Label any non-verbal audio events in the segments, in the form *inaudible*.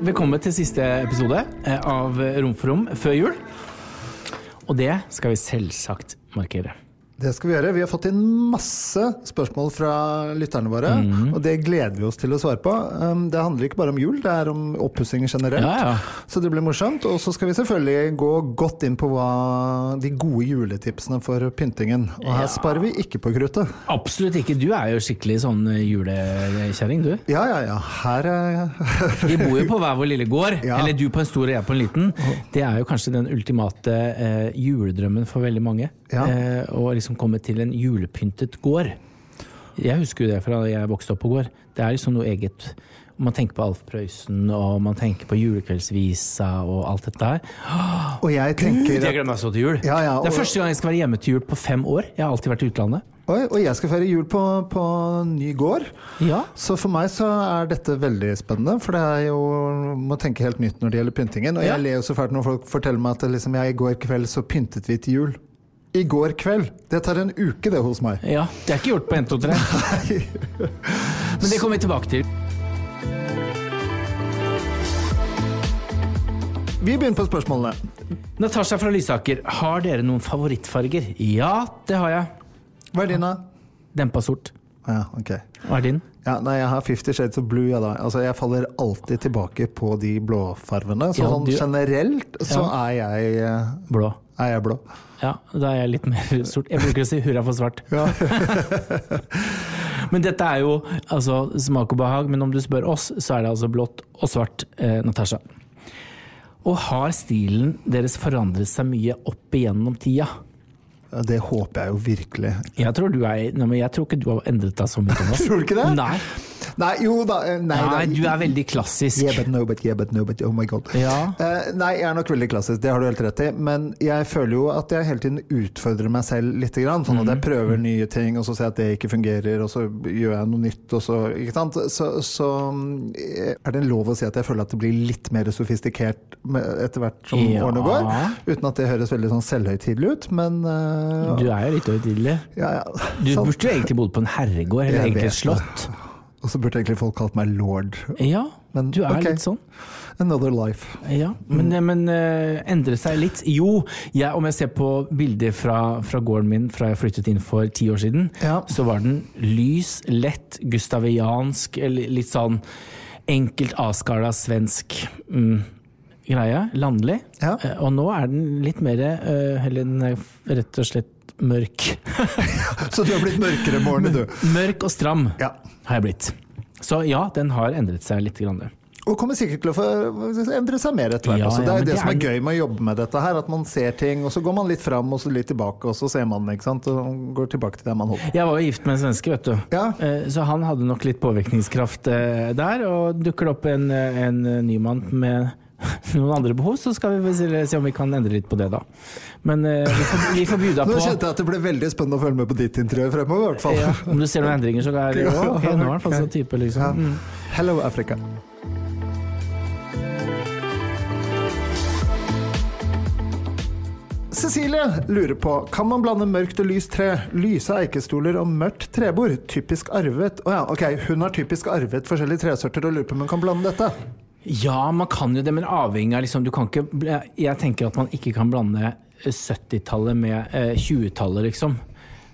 Velkommen til siste episode eh, av Rom for rom før jul. Og det skal vi selvsagt markere. Det skal vi gjøre. Vi har fått inn masse spørsmål fra lytterne våre, Mhm. og det gleder vi oss til å svare på. Um, Det handler ikke bare om jul, det er om oppussing generelt. Ja, ja. Så det blir morsomt. Og så skal vi selvfølgelig gå godt inn på hva de gode juletipsene for pyntingen. Og her Ja. sparer vi ikke på kruttet. Absolutt ikke. Du er jo skikkelig sånn julekjerring, du. Ja, ja, ja. Her er Vi bor jo på hver vår lille gård. Eller du på en stor og jeg på en liten. Det er jo kanskje den ultimate eh, juledrømmen for veldig mange. Ja. Eh, og liksom komme til en julepyntet gård. Jeg husker jo det fra da jeg vokste opp på gård. Det er liksom noe eget. Man tenker på Alf Prøysen, og man tenker på julekveldsvisa og alt dette der. Og jeg Gud, jeg gleder meg så til jul! Ja, ja, det er første gang jeg skal være hjemme til jul på fem år. Jeg har alltid vært i utlandet. Oi, og jeg skal feire jul på, på ny gård. Ja. Så for meg så er dette veldig spennende, for det er jo må tenke helt nytt når det gjelder pyntingen. Og jeg ler jo så fælt når folk forteller meg at liksom, jeg i går kveld så pyntet vi til jul. I går kveld! Det tar en uke det hos meg. Ja, Det er ikke gjort på 1, 2, 3. Men det kommer vi tilbake til. Vi begynner på spørsmålene. Natasha fra Lysaker, har dere noen favorittfarger? Ja, det har jeg. Hva er din, da? Dempa sort. Ja, ok. Hva er din? Ja, nei, jeg har Fifty Shades of Blue, ja. Altså, jeg faller alltid tilbake på de blåfarvene. Så Ja, sånn du- generelt så er jeg, eh, Blå. er jeg blå. Ja, da er jeg litt mer sort. Jeg bruker å si hurra for svart. Ja. *laughs* Men dette er jo altså, smak og behag, men om du spør oss, så er det altså blått og svart, eh, Natasha. Og har stilen deres forandret seg mye opp igjennom tida? Det håper jeg jo virkelig. Jeg tror, du er, nei, men jeg tror ikke du har endret deg så mye, Thomas. *laughs* Tror du ikke det? Nei. Nei, jo da. eh, Nei, Nei, da. du er veldig klassisk. Yeah, but no, but yeah, but no, but oh my god. Ja. Uh, nei, jeg er nok veldig klassisk, det har du helt rett i. Men jeg føler jo at jeg hele tiden utfordrer meg selv litt. Grann, sånn at jeg prøver nye ting, og så ser jeg at det ikke fungerer, og så gjør jeg noe nytt, og så Ikke sant. Så, så eh, er det en lov å si at jeg føler at det blir litt mer sofistikert etter hvert som Ja. årene går. Uten at det høres veldig sånn selvhøytidelig ut, men uh, Du er jo litt høytidelig. ja, ja. Du *laughs* burde jo egentlig bodd på en herregård, eller egentlig et slott. Og så burde egentlig folk kalt meg lord. Ja, Men, du er okay. litt sånn. Another life. Ja, men, men uh, endre seg litt? Jo, jeg, om jeg ser på bilder fra, fra gården min fra jeg flyttet inn for ti år siden, Ja. så var den lys, lett, gustaviansk, litt sånn enkelt avskala svensk mm, greie. Landlig. Ja. Eh, og nå er den litt mer eh, Eller den er rett og slett mørk. *laughs* Så du har blitt mørkere i årene, du. Mørk og stram Ja. har jeg blitt. Så ja, den har endret seg litt. Grann. Og kommer sikkert til å endre seg mer etter hvert. Ja, også. Det er det, det som er er- gøy med å jobbe med dette her, at man ser ting, og så går man litt fram og så litt tilbake, og så ser man ikke sant. Og går tilbake til det man holdt på Jeg var jo gift med en svenske, vet du. Ja. Eh, Så han hadde nok litt påvirkningskraft eh, der. Og dukker det opp en, eh, en ny mann med *laughs* noen andre behov, så skal vi se- om vi kan endre litt på det, da. Men uh, vi får, vi får bjuda *laughs* Nå kjente jeg at det ble veldig spennende å følge med på ditt interiør fremover, i hvert fall. Ja, om du ser noen endringer, så er det *laughs* jo ok, nå er hvert fall sånn type, liksom. Mm. Hello, Africa. Cecilie lurer på Kan man blande mørkt og lyst tre, lyse eikestoler og mørkt trebord. Typisk arvet. Å ja, ok, hun har typisk arvet forskjellige tresorter og lurer på om hun kan blande dette. Ja, man kan jo det, men avhengig av liksom, du kan ikke, Jeg tenker at man ikke kan blande eh, 70-tallet med eh, 20-tallet, liksom.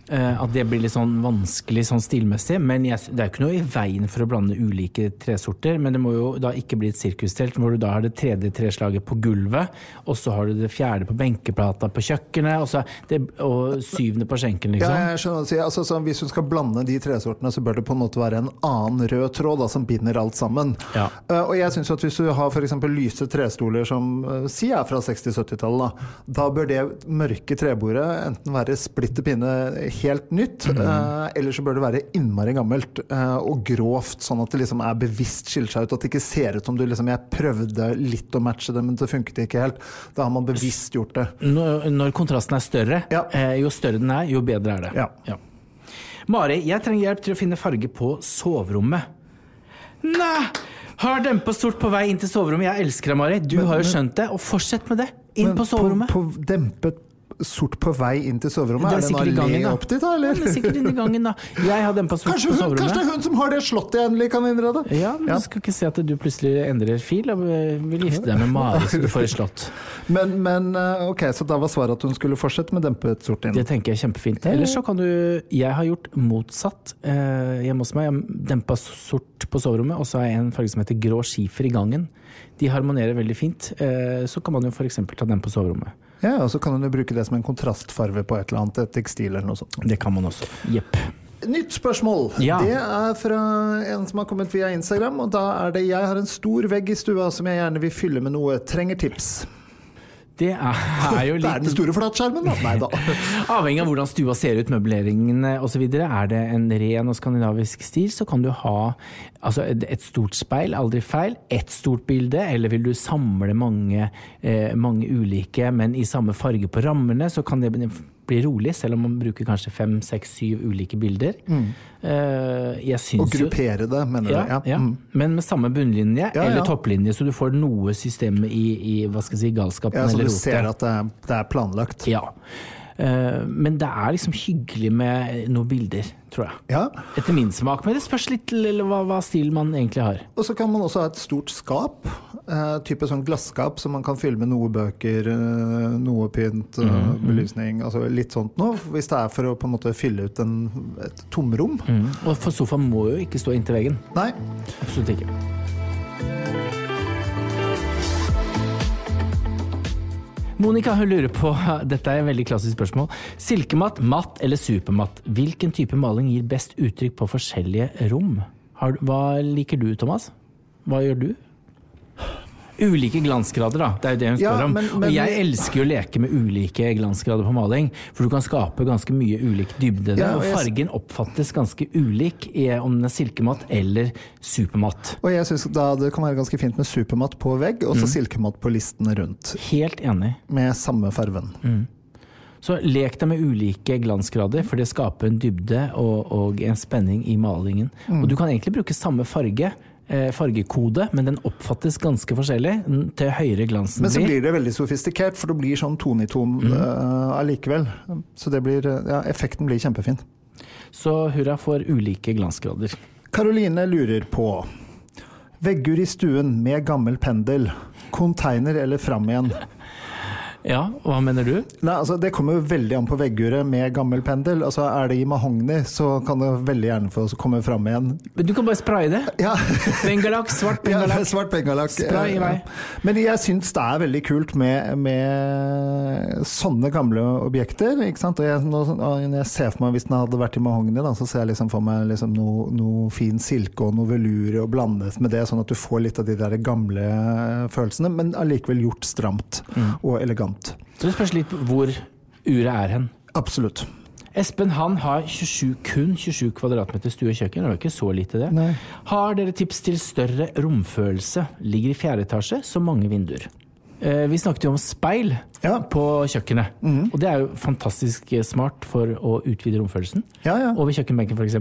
Eh, at det blir litt sånn vanskelig sånn stilmessig. Men jeg, det er jo ikke noe i veien for å blande ulike tresorter. Men det må jo da ikke bli et sirkustelt hvor du da har det tredje treslaget på gulvet, og så har du det fjerde på benkeplata på kjøkkenet, og, så det, og syvende på skjenken, Ja, liksom. jeg skjønner hva du. Altså, så hvis du skal blande de tresortene, så bør det på en måte være en annen rød tråd da, som binder alt sammen. Ja. Uh, og jeg synes at hvis du har f.eks. lyse trestoler som uh, si er fra 60-70-tallet, da, da bør det mørke trebordet enten være splitter pinne helt nytt, mm. eh, eller så bør det være innmari gammelt eh, og grovt, sånn at det liksom er bevisst skiller seg ut. At det ikke ser ut som du liksom Jeg prøvde litt å matche det, men det funket ikke helt. Da har man bevisst gjort det. Når, når kontrasten er større, Ja. eh, jo større den er, jo bedre er det. Ja. Mari, jeg trenger hjelp til å finne farge på soverommet. Nei! Har dempa stort på vei inn til soverommet. Jeg elsker deg, Mari. Du har jo skjønt det, og fortsett med det. Inn Men på soverommet. På, på dempet sort på vei inn til soverommet? Det er Er det en allé opp dit, da? Eller? Det er sikkert inn i gangen, da. Jeg har på sort Kanskje, på soverommet. kanskje det er hun som har det slottet jeg endelig kan innrede? Ja, men Ja. Du skal ikke se at du plutselig endrer fil og vil gifte deg med Mari du får et slott. *laughs* Men, men eh, ok, så da var svaret at hun skulle fortsette med dempet sort inn? Det tenker jeg er kjempefint. Ellers så kan du Jeg har gjort motsatt eh, hjemme hos meg. Jeg dempa sort på soverommet, og så har jeg en farge som heter grå skifer i gangen. De harmonerer veldig fint. Eh, så kan man jo f.eks. ta den på soverommet. Ja, og så kan hun jo bruke det som en kontrastfarve på et eller annet et tekstil eller noe sånt. Det kan man også. Jepp. Nytt spørsmål. Ja. Det er fra en som har kommet via Instagram. Og da er det 'Jeg har en stor vegg i stua som jeg gjerne vil fylle med noe. Trenger tips'. Det er, er jo *laughs* Det er den store flatskjermen, da. Nei da. *laughs* Avhengig av hvordan stua ser ut, møbleringene osv. Er det en ren og skandinavisk stil, så kan du ha altså et stort speil, aldri feil. Ett stort bilde, eller vil du samle mange, eh, mange ulike, men i samme farge på rammene, så kan det bli rolig, selv om man bruker kanskje fem, seks, syv ulike bilder. Mm. jeg Og gruppere det, mener ja, du? ja. Mm. Men med samme bunnlinje Ja, eller ja. topplinje, så du får noe system i, i hva skal jeg si, galskapen Ja, så du ser at det er, det er planlagt? Ja. Eh, men det er liksom hyggelig med noen bilder, tror jeg. Ja. Etter min smak, men det spørs litt Eller hva, hva stil man egentlig har. Og så kan man også ha et stort skap. Eh, type sånn glasskap som man kan fylle med noe bøker, eh, noe pynt, eh, Mm, belysning. Altså litt sånt noe. Hvis det er for å på en måte fylle ut en, et tomrom. Mm. Og for sofaen må jo ikke stå inntil veggen. Nei. Absolutt ikke. Monica hun lurer på, *laughs* dette er et veldig klassisk spørsmål, silkematt, matt eller supermatt? Hvilken type maling gir best uttrykk på forskjellige rom? Hva liker du, Thomas? Hva gjør du? Ulike glansgrader, da. Det er jo det hun spør Ja, om. men- og jeg elsker jo å leke med ulike glansgrader på maling, for du kan skape ganske mye ulik dybde. Ja, og og fargen oppfattes ganske ulik om den er silkematt eller supermatt. Og jeg syns det kan være ganske fint med supermatt på vegg, og så silkematt på listene rundt. Helt enig. Med samme farven. Så lek deg med ulike glansgrader, for det skaper en dybde og, og en spenning i malingen. Og du kan egentlig bruke samme farge, fargekode, men den oppfattes ganske forskjellig til høyere glansen Men så blir det veldig sofistikert, for det blir sånn tone i ton Mm. eh, allikevel. Så det blir, eh, ja, effekten blir kjempefin. Så hurra for ulike glansgrader. Karoline lurer på Vegger i stuen med gammel pendel. Container eller fram igjen? Ja, hva mener du? Nei, altså Det kommer jo veldig an på vegguret med gammel pendel. Altså Er det i mahogni, så kan det veldig gjerne få komme fram igjen. Men Du kan bare spraye det. Ja. *laughs* Bengalakk, svart Ja, svart bengalakk. Spray i vei. Men jeg syns det er veldig kult med, med sånne gamle objekter. Ikke sant? Og jeg, nå, når jeg ser for meg Hvis den hadde vært i mahogni, da, så ser jeg liksom for meg liksom noe, noe fin silke og noe velur og blandet med det, sånn at du får litt av de der gamle følelsene, men allikevel gjort stramt Mm. og elegant. Så det spørs litt hvor uret er hen. Absolutt. Espen han har 27, kun 27 kvadratmeter stue og kjøkken. Det var ikke så lite, det. Nei. Har dere tips til større romfølelse? Ligger i fjerde etasje, så mange vinduer. Eh, Vi snakket jo om speil Ja. på kjøkkenet. Og det er jo fantastisk smart for å utvide romfølelsen. Ja, ja. Over kjøkkenbenken, f.eks.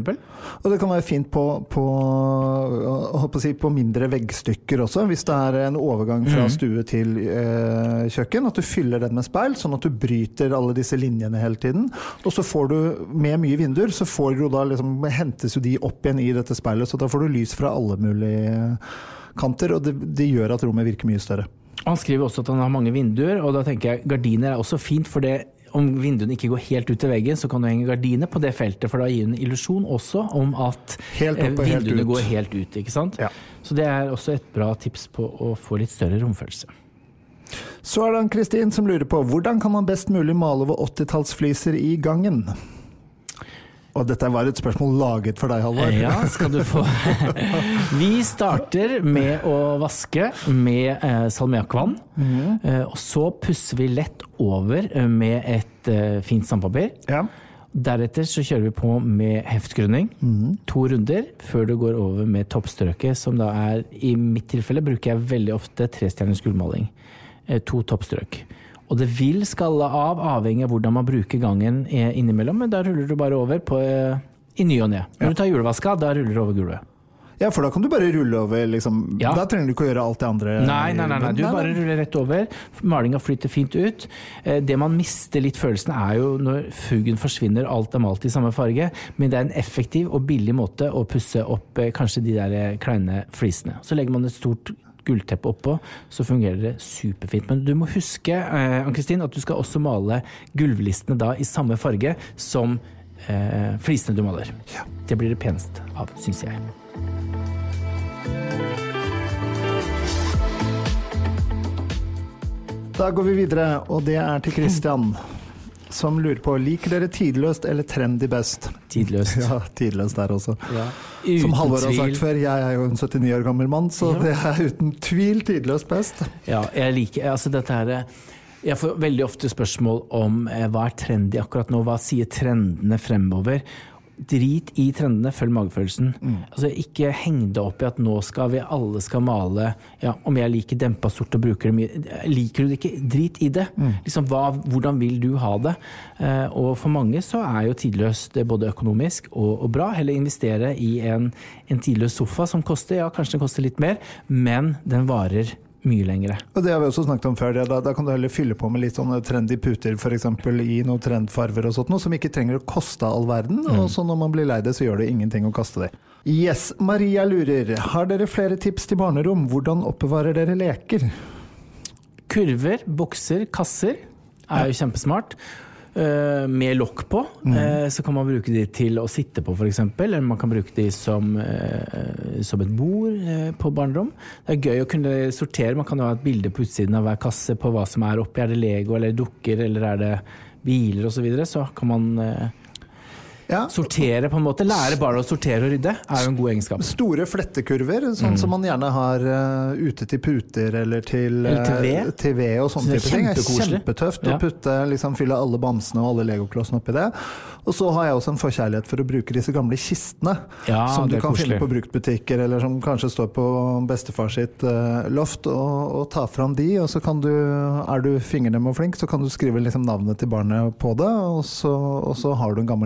Og det kan være fint på, på, si, på mindre veggstykker også, hvis det er en overgang fra stue til eh, kjøkken. At du fyller den med speil, sånn at du bryter alle disse linjene hele tiden. Og så får du, med mye vinduer, så får du da liksom, hentes jo de opp igjen i dette speilet, så da får du lys fra alle mulige kanter, og det, det gjør at rommet virker mye større. Han skriver også at han har mange vinduer, og da tenker jeg gardiner er også fint, for det om vinduene ikke går helt ut til veggen, så kan du henge gardiner på det feltet, for da gir en illusjon også om at Helt opp vinduene helt går helt ut. ikke sant? Ja. Så det er også et bra tips på å få litt større romfølelse. Så er det Kristin som lurer på hvordan kan man best mulig male over 80-tallsfliser i gangen? Og dette var et spørsmål laget for deg, Halvor. Ja, skal du få. *laughs* Vi starter med å vaske med eh, salmiakkvann. Mm. Eh, og så pusser vi lett over eh, med et eh, fint sandpapir. Ja. Deretter så kjører vi på med heftgrunning. To runder før du går over med toppstrøket, som da er I mitt tilfelle bruker jeg veldig ofte trestjerners gullmaling. To toppstrøk. Og det vil skalle av, avhengig av hvordan man bruker gangen eh, innimellom, men da ruller du bare over på, eh, i ny og ne. Når du tar julevaska, da ruller du over gulvet. ja, for da kan du bare rulle over, liksom. Ja. Da trenger du ikke å gjøre alt det andre. Nei, nei, nei, nei. du bare ruller rett over. Malinga flyter fint ut. Eh, Det man mister litt følelsen er jo når fugen forsvinner, alt er malt i samme farge. Men det er en effektiv og billig måte å pusse opp kanskje de der kleine flisene. Så legger man et stort gullteppe oppå, så fungerer det superfint. Men du må huske eh, Ann-Kristin, at du skal også male gulvlistene da i samme farge som eh, flisene du maler. Det blir det penest av, syns jeg. Da går vi videre, og det er til Christian. Som lurer på liker dere tidløst eller trendy best. Tidløst. *laughs* Ja, tidløst der også. Ja. Som Halvor har sagt før, jeg er jo en 79 år gammel mann, så Ja. det er uten tvil tidløst best. Ja, jeg liker altså dette her Jeg får veldig ofte spørsmål om eh, hva er trendy akkurat nå, hva sier trendene fremover? Drit i trendene, følg magefølelsen. Altså Ikke heng deg opp i at nå skal vi alle skal male ja, Om jeg liker dempa sort og bruker det mye Liker du det ikke, drit i det. Liksom, hva, hvordan vil du ha det? Eh, og for mange så er jo tidløst det både økonomisk og, og bra. Heller investere i en, en tidløs sofa som koster, ja kanskje den koster litt mer, men den varer mye lengre. Og det har vi også snakket om før. Da, da kan du heller fylle på med litt sånne trendy puter f.eks. i noen trendfarver og sånt, noe som ikke trenger å koste all verden. Og så når man blir lei det, så gjør det ingenting å kaste det. Yes, Maria lurer. Har dere flere tips til barnerom? Hvordan oppbevarer dere leker? Kurver, bokser, kasser er jo kjempesmart. Eh, med lokk på. Eh, så kan man bruke de til å sitte på, f.eks. Eller man kan bruke de som, eh, som et bord på barnerom. Det er gøy å kunne sortere. Man kan jo ha et bilde på utsiden av hver kasse på hva som er oppi. Er det Lego eller dukker eller er det biler osv. Så, videre, så kan man Ja, sortere på en måte. Lære barna å sortere og rydde er jo en god egenskap. Store flettekurver, sånn Mm. som man gjerne har uh, ute til puter eller til, Eller til ved. og sånne Så type ting. Det er kjempetøft Ja. å putte, liksom, fylle alle bamsene og alle legoklossene oppi det. Og så har jeg også en forkjærlighet for å bruke disse gamle kistene. Ja, som du kan koselig. finne på bruktbutikker, eller som kanskje står på bestefar sitt uh, loft. Og, og ta fram de, og så kan du, er du fingernem og flink, så kan du skrive liksom navnet til barnet på det, og så, og så har du en gammel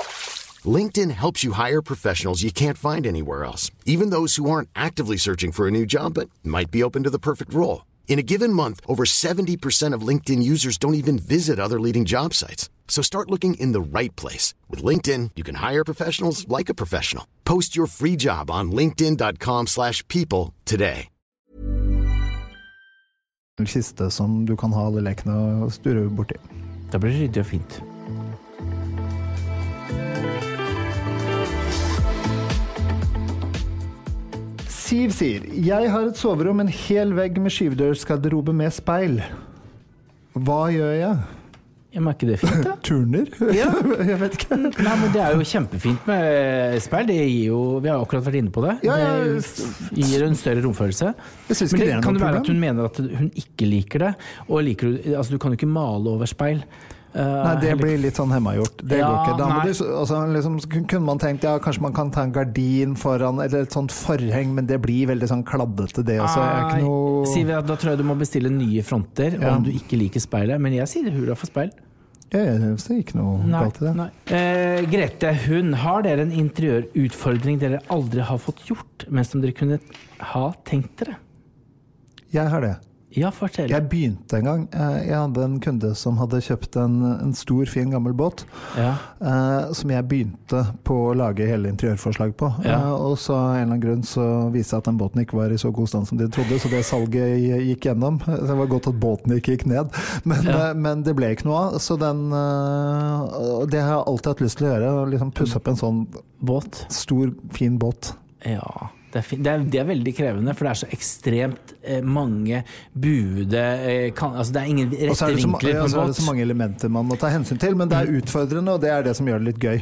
LinkedIn helps you hire professionals you can't find anywhere else, even those who aren't actively searching for a new job but might be open to the perfect role. In a given month, over 70% of LinkedIn users don't even visit other leading job sites. So start looking in the right place. With LinkedIn, you can hire professionals like a professional. Post your free job on linkedin.com/people slash people today. En kiste som du kan ha alle lekene og sture borti. Da blir det ryddig og fint. Siv sier Jeg har et soverom, en hel vegg med skyvedørsgarderobe med speil. Hva gjør jeg? Jeg men er det fint, da? *laughs* Turner? Ja. *laughs* jeg vet ikke. Nei, men Det er jo kjempefint med speil. Det gir jo, Vi har akkurat vært inne på det. Ja, ja, Det gir en større romfølelse. Jeg synes Men det, det er kan noe det være problem. at hun mener at hun ikke liker det? Og liker altså Du kan jo ikke male over speil. Eh, Nei, det blir litt sånn hemmagjort. Det Ja, går ikke. Må du, altså, liksom, kunne man tenkt ja, kanskje man kan ta en gardin foran, eller et sånt forheng, men det blir veldig sånn kladdete, det også. Er ikke noe Sier vi at Da tror jeg du må bestille nye fronter Ja. om du ikke liker speilet. Men jeg sier hurra for speil. Jeg er ikke noe Nei, galt i det. Eh, Grete hun, har dere en interiørutfordring dere aldri har fått gjort, men som dere kunne ha tenkt dere? Jeg har det. Ja, fortell. Jeg begynte en gang. eh, Jeg hadde en kunde som hadde kjøpt en, en stor, fin, gammel båt. Ja. eh, som jeg begynte på å lage hele interiørforslag på. Ja. Eh, og så av en eller annen grunn så viste seg at den båten ikke var i så god stand som de trodde, så det salget gikk gjennom. *laughs* Det var godt at båten ikke gikk ned, men, Ja. eh, men det ble ikke noe av. Så den eh, Det har jeg alltid hatt lyst til å gjøre. å Liksom pusse opp en sånn Båt. stor, fin båt. Ja. Det er, det, er, det er veldig krevende, for det er så ekstremt eh, mange buede eh, kan, altså Det er ingen rette er, vinkler ja, så er det så mange elementer man må ta hensyn til, men det er utfordrende, og det er det som gjør det litt gøy.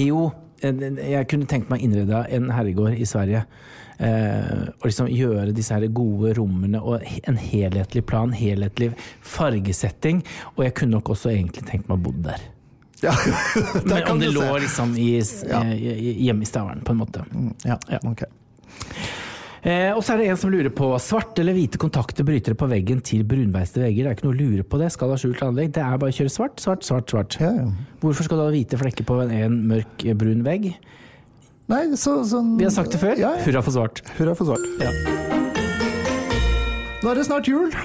Jo, eh, jeg kunne tenkt meg innreda en herregård i Sverige. Eh, og liksom gjøre disse her gode rommene og en helhetlig plan, helhetlig fargesetting. Og jeg kunne nok også egentlig tenkt meg å bo der. *laughs* Ja, *laughs* Men om det lå se. liksom i, Ja. eh, hjemme i Stavern, på en måte. Ja, Ja. ok. Eh, og så er det en som lurer på svarte eller hvite kontakter brytere på veggen til brunbeiste vegger. Det er ikke noe å lure på det. Skal ha skjult anlegg. Det er bare å kjøre svart, svart, svart. svart. Ja, ja. Hvorfor skal du ha hvite flekker på en, en mørk eh, brun vegg? Nei, så, sånn Vi har sagt det før. Ja. Hurra for svart. Hurra for svart. Ja. Nå er det snart jul.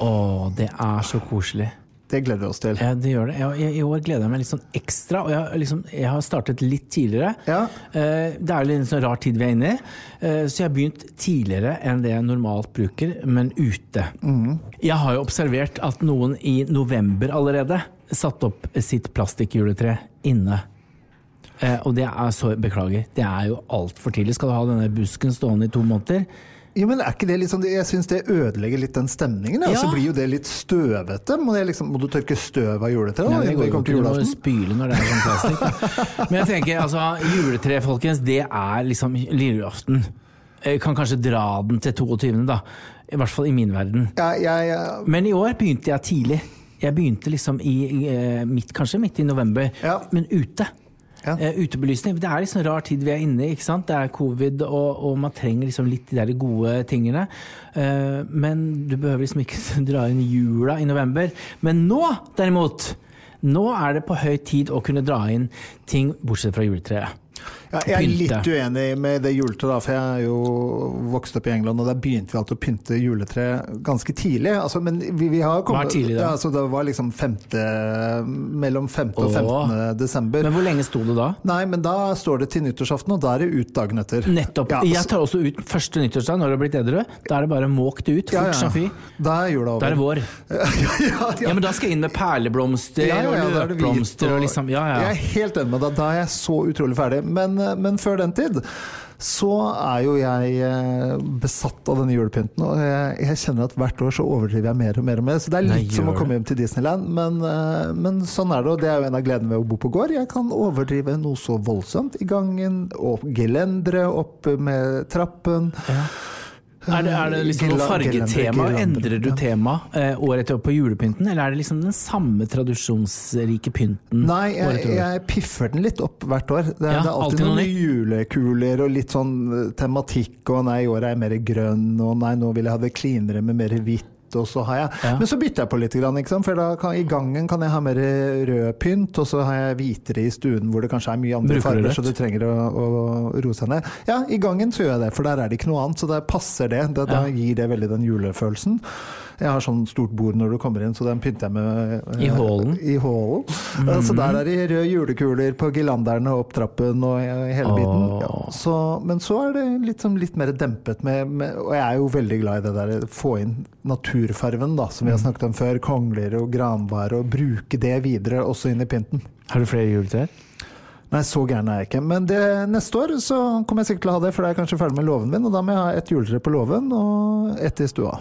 Å, det er så koselig. Det gleder vi oss til. Ja, det gjør det. Jeg, I år gleder jeg meg litt sånn ekstra. Og jeg, liksom, jeg har startet litt tidligere. Ja. Eh, det er jo litt sånn rar tid vi er inne i, eh, så jeg har begynt tidligere enn det jeg normalt bruker, men ute. Mm. Jeg har jo observert at noen i november allerede satte opp sitt plastikkjuletre inne. Eh, og det er så Beklager, det er jo altfor tidlig. Skal du ha denne busken stående i to måneder? Ja, men er ikke det sånn, Jeg syns det ødelegger litt den stemningen. Ja. Og så blir jo det litt støvete. Må, liksom, må du tørke støv av juletreet? Nei, det går jo ikke. jo julaften? spyle når det er sånn plastikk. Men jeg tenker, altså, juletre, folkens, det er liksom lille kan kanskje dra den til 22., da. I hvert fall i min verden. Ja, ja, Men i år begynte jeg tidlig. Jeg begynte liksom i, eh, midt, kanskje midt i november, men ute. Ja. Uh, utebelysning. Det er liksom rar tid vi er inne i. ikke sant? Det er covid, og, og man trenger liksom litt de gode tingene. Uh, men du behøver liksom ikke *laughs* dra inn jula i november. Men nå, derimot! Nå er det på høy tid å kunne dra inn ting bortsett fra juletreet. Ja, jeg er litt uenig med det juletreet, for jeg er jo vokst opp i England, og der begynte vi alltid å pynte juletre ganske tidlig. Altså, men vi, vi har kommet, Hva er tidlig da? Ja, altså, det var liksom femte, mellom 5. og Åh. 15. desember. Men hvor lenge sto det da? Nei, men da står det til nyttårsaften, og da er det ut dagen etter. Nettopp. Ja, Jeg tar også ut første nyttårsdag når du har blitt edru. Da er det bare måkt ut. Fort ja, ja. som fy. Da er jula over. Da er det vår. *laughs* ja, ja, Ja, men da skal jeg inn med perleblomster Ja, ja, ja, og er løkblomster og liksom Ja, Jeg er helt enig med deg, da er jeg så utrolig ferdig. Men, men før den tid så er jo jeg eh, besatt av denne julepynten, og jeg, jeg kjenner at hvert år så overdriver jeg mer og mer og mer. Så det er Nei, litt som å komme hjem til Disneyland, men, eh, men sånn er det, og det er jo en av gledene ved å bo på gård. Jeg kan overdrive noe så voldsomt i gangen, og gelenderet opp med trappen. Er det, er det liksom noe fargetema? Endrer du tema eh, år etter år på julepynten, eller er det liksom den samme tradisjonsrike pynten? Nei, jeg, jeg piffer den litt opp hvert år. Det, Ja, det er alltid, alltid noe noen julekuler og litt sånn eh, tematikk, og nei, i år er jeg mer grønn, og nei, nå vil jeg ha det cleanere med mer hvitt. Og så har jeg, Ja. Men så bytter jeg på litt, ikke sant? for da kan, i gangen kan jeg ha mer rød pynt, og så har jeg hvitere i stuen hvor det kanskje er mye andre Bruker farger, så du trenger å, å roe seg ned. Ja, i gangen så gjør jeg det, for der er det ikke noe annet, så der passer det. Da, da gir det veldig den julefølelsen. Jeg har sånn stort bord når du kommer inn, så den pynter jeg med eh, I hallen? I hallen. Mhm. Så der er det røde julekuler på girlanderne opp trappen og hele biten. Oh. Ja, så, men så er det litt, sånn litt mer dempet med, med Og jeg er jo veldig glad i det der få inn naturfarven, da, som vi har snakket om før. Kongler og granbar, og bruke det videre også inn i pynten. Har du flere juletrær? Nei, så gæren er jeg ikke. Men det, neste år så kommer jeg sikkert til å ha det, for da er jeg kanskje ferdig med låven min. Og da må jeg ha et juletre på låven og ett i stua.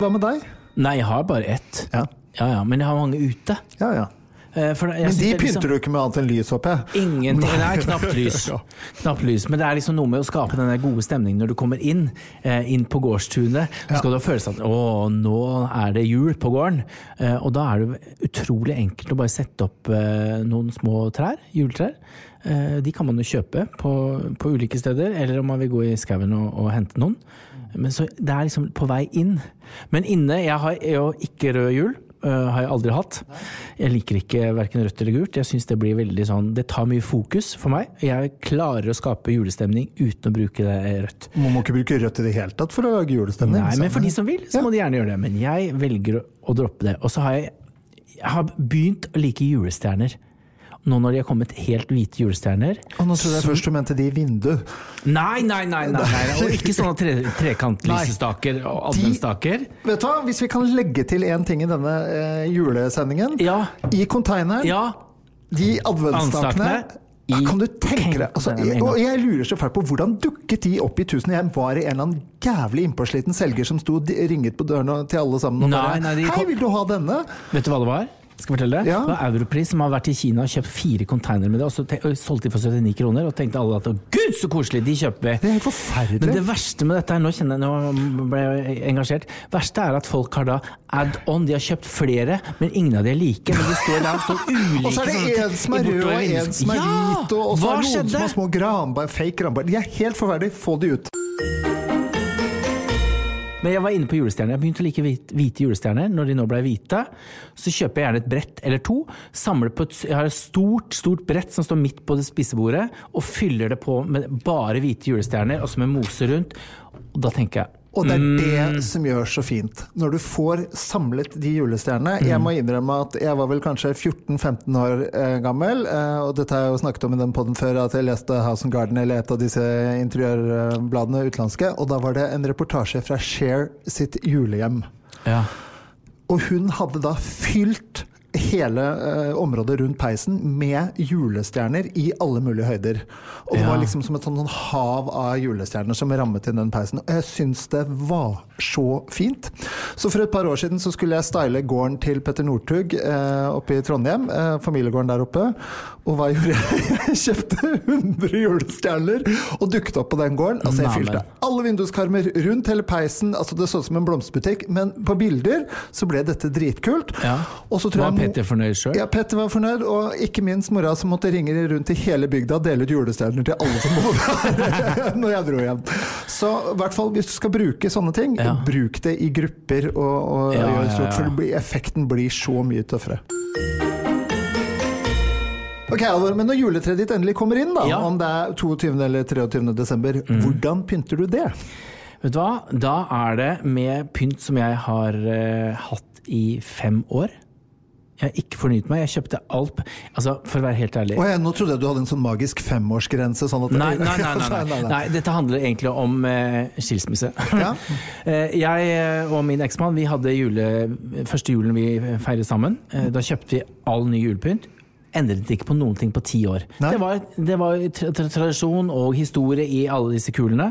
Hva med deg? Nei, jeg har bare ett. Ja, Ja ja, men jeg har mange ute. ja. ja. Eh, for jeg Men de liksom- pynter du ikke med annet enn lys, håper jeg? Ingenting. Det er *laughs* knapt lys. Knapt lys. Men det er liksom noe med å skape den gode stemningen når du kommer inn, eh, inn på gårdstunet. Så skal du ha følelsen av at å, nå er det jul på gården. Eh, og da er det utrolig enkelt å bare sette opp eh, noen små trær, juletrær. De kan man jo kjøpe på, på ulike steder, eller om man vil gå i skauen og, og hente noen. Men så det er liksom på vei inn. Men inne Jeg har jo ikke rød jul. Uh, har jeg aldri hatt. Jeg liker ikke verken rødt eller gult. Jeg synes Det blir veldig sånn Det tar mye fokus for meg. Jeg klarer å skape julestemning uten å bruke det rødt. Man må ikke bruke rødt i det hele tatt for å lage julestemning. Nei, men for de som vil, så må de gjerne gjøre det. Men jeg velger å, å droppe det. Og så har jeg, jeg har begynt å like julestjerner. Nå når de har kommet helt hvite julestjerner. Og nå trodde jeg først du mente de i vinduet. Nei, nei, nei! nei, nei. Og ikke sånne tre, trekantlysestaker og De- adventsstaker. Vet du hva, Hvis vi kan legge til én ting i denne eh, julesendingen. Ja. I konteineren, Ja, de adventsstakene ja, Kan du tenke deg altså, containeren jeg. Og jeg lurer så fælt på hvordan dukket de opp i Tusen hjem? Var det en eller annen jævlig innpåsliten selger som sto ringet på dørene til alle sammen og Nei, bare nei, Hei, vil du ha denne? Vet du hva det var? Skal jeg fortelle det? Ja. Det var Europris som har vært i Kina og kjøpt fire containere med det, og så og solgte de for 79 kroner. Og tenkte alle at gud, så koselig, de kjøper vi. Det er helt forferdelig. Men det verste med dette her, nå kjenner jeg, nå ble jeg engasjert, verste er at folk har da add-on. De har kjøpt flere, men ingen av de er like. Men de står der så *laughs* ulike. Og så er det én som er rød og en som er hvit, og og så er det noen som har små granbar, fake granbar. De er helt forferdelige, få de ut. Men jeg var inne på julestjerner. Jeg begynte å like hvite, julestjerner. Når de nå ble hvite, så kjøper jeg gjerne et brett eller to. Samler på et, jeg har et stort stort brett som står midt på det spisebordet, og fyller det på med bare hvite julestjerner, og så med mose rundt. Og da tenker jeg Og det er Mm. det som gjør så fint. Når du får samlet de julestjernene. Jeg Mm. må innrømme at jeg var vel kanskje 14-15 år eh, gammel, eh, og dette har jeg jo snakket om i den podden før, at jeg leste House and Garden eller et av disse interiørbladene utenlandske, og da var det en reportasje fra Cher sitt julehjem. ja. Og hun hadde da fylt hele eh, området rundt peisen med julestjerner i alle mulige høyder. Og det Ja. var liksom som et sånn, sånn hav av julestjerner som rammet inn den peisen. Og jeg syns det var så fint. Så for et par år siden så skulle jeg style gården til Petter Northug eh, oppe i Trondheim. Eh, familiegården der oppe. Og hva gjorde jeg? *laughs* Jeg kjøpte 100 julestjerner og dukket opp på den gården. Altså jeg fylte alle vinduskarmer rundt hele peisen. altså Det så ut som en blomsterbutikk, men på bilder så ble dette dritkult. Ja. Og så tror jeg Petter fornøyd sjøl? Ja, Petter var fornøyd, og ikke minst mora som måtte ringe rundt i hele bygda og dele ut julestjerner til alle som bor der *laughs* når jeg dro hjem. Så i hvert fall hvis du skal bruke sånne ting, Ja. bruk det i grupper og, og Ja, gjør stort, for blir, effekten blir så mye tøffere. Ok, Alvor, men når juletreet ditt endelig kommer inn, da, Ja. om det er 22. eller 23. desember, hvordan pynter du det? Vet du hva? Da er det med pynt som jeg har uh, hatt i fem år. Jeg har ikke fornyet meg. Jeg kjøpte alt Altså, for å være helt ærlig ja, nå trodde jeg du hadde en sånn magisk femårsgrense. Sånn at Nei, nei, nei, nei, nei. *laughs* nei, dette handler egentlig om eh, skilsmisse. Ja. *laughs* Eh, jeg eh, og min eksmann vi hadde jule, første julen vi feiret sammen. Eh, da kjøpte vi all ny julepynt. Endret ikke på noen ting på ti år. Nei. Det var, det var tra tra tradisjon og historie i alle disse kulene.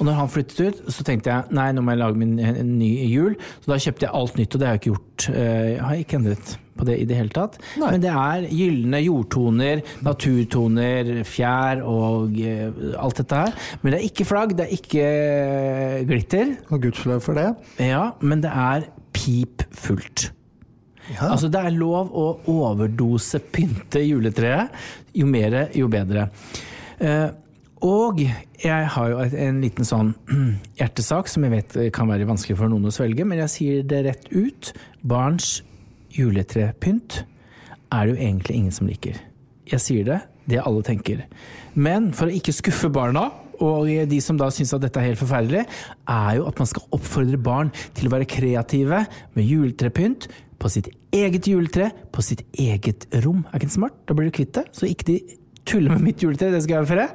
Og når han flyttet ut, så tenkte jeg nei, nå må jeg lage min ny jul. Så da kjøpte jeg alt nytt, og det har jeg ikke gjort. Eh, Jeg har ikke endret på det i det hele tatt. Nei. Men det er gylne jordtoner, naturtoner, fjær og uh, alt dette her. Men det er ikke flagg, det er ikke eh, glitter. Og gudskjelov for det. Ja, men det er pip fullt. Ja. Altså, det er lov å overdose pynte juletreet. Jo mer, jo bedre. Eh, og jeg har jo en liten sånn *clears throat* hjertesak som jeg vet kan være vanskelig for noen å svelge, men jeg sier det rett ut. Barns juletrepynt er det jo egentlig ingen som liker. Jeg sier det, det alle tenker. Men for å ikke skuffe barna, og de som da syns at dette er helt forferdelig, er jo at man skal oppfordre barn til å være kreative med juletrepynt på sitt eget juletre, på sitt eget rom. Er ikke det smart? Da blir du kvitt det, så ikke de tuller med mitt juletre, det skal jeg overføre.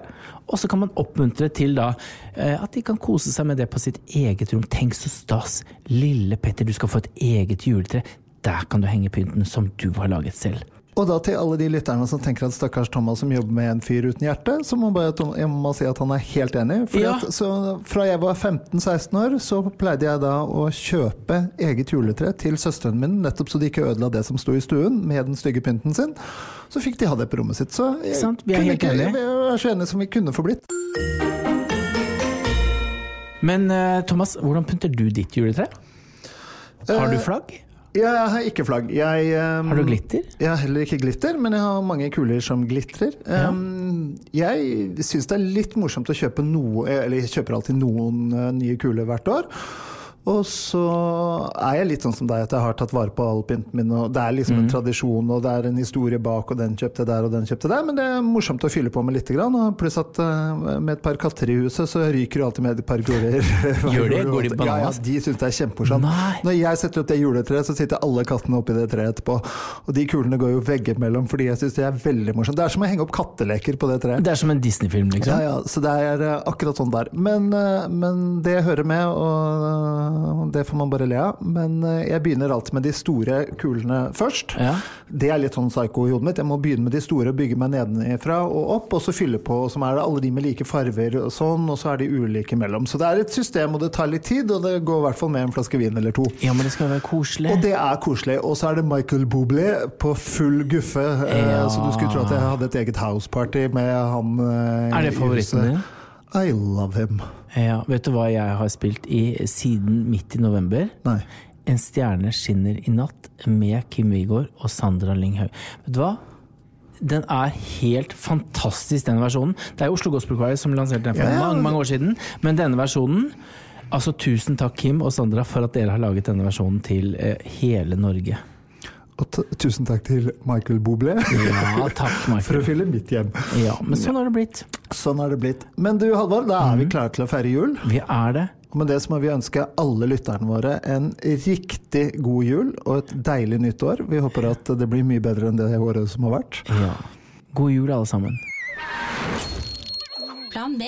Og så kan man oppmuntre til da eh, at de kan kose seg med det på sitt eget rom. Tenk så stas! Lille Petter, du skal få et eget juletre. Der kan du henge pynten som du har laget selv. Og da til alle de lytterne som tenker at stakkars Thomas som jobber med en fyr uten hjerte, så må bare, jeg må si at han er helt enig. Fordi Ja. at, så fra jeg var 15-16 år, så pleide jeg da å kjøpe eget juletre til søsteren min, nettopp så de ikke ødela det som sto i stuen med den stygge pynten sin. Så fikk de ha det på rommet sitt. Så jeg, Sant, vi er helt ikke, enige. jeg er så enige som vi kunne få blitt. Men eh, Thomas, hvordan pynter du ditt juletre? Har du Eh, flagg? Jeg har ikke flagg. Jeg, um, Har du glitter? Jeg har heller ikke glitter, men jeg har mange kuler som glitrer. Ja. Um, jeg syns det er litt morsomt å kjøpe noe Eller jeg kjøper alltid noen uh, nye kuler hvert år. Og så er jeg litt sånn som deg, at jeg har tatt vare på all pynten min. Og det er liksom Mm. en tradisjon, og det er en historie bak, og den kjøpte der, og den kjøpte der. Men det er morsomt å fylle på med lite grann. Og pluss at uh, med et par katter i huset, så ryker jo alltid med et par gårder. *laughs* Gjør det? Går de Ja, ja, de syns det er kjempemorsomt. Når jeg setter opp det juletreet, så sitter alle kattene oppi det treet etterpå. Og de kulene går jo veggimellom, fordi jeg syns det er veldig morsomt. Det er som å henge opp katteleker på det treet. Det er som en Disney-film, liksom. Ja, ja, så det er eh, akkurat sånn der. Men, eh, men det hører med, og eh, det får man bare le av. Men eh, jeg begynner alltid med de store kulene først. Ja. Det er litt sånn psycho i hodet mitt. Jeg må begynne med de store og bygge meg nedenfra og opp, og så fylle på. Så er det alle de med like farver og sånn, og så er de ulike mellom. Så det er et system, og det tar litt tid, og det går i hvert fall med en flaske vin eller to. Ja, men det skal være koselig. Og det er koselig. Og så er det Michael Bublé på full guffe. eh, Ja. Så du skulle tro at jeg hadde et eget houseparty med han eh, Er det favoritten din? I love him. Ja, vet du hva jeg har spilt i siden midt i november? Nei. En stjerne skinner i natt med Kim Wigård og Sandra Lynghaug. Vet du hva? Den er helt fantastisk, den versjonen. Det er Oslo Gospel Choir som lanserte den for Ja, ja. mange, mange år siden. Men denne versjonen Altså, tusen takk, Kim og Sandra, for at dere har laget denne versjonen til eh, hele Norge. Og tusen takk til Michael Bublé Ja, takk, *laughs* Michael. for å fylle mitt hjem. Ja, men sånn har det blitt. Sånn har det blitt. Men du Halvor, da er vi Mm. klare til å feire jul. Vi er det. Og med det så må vi ønske alle lytterne våre en riktig god jul og et deilig nytt år. Vi håper at det blir mye bedre enn det året som har vært. Ja. God jul, alle sammen. Plan B.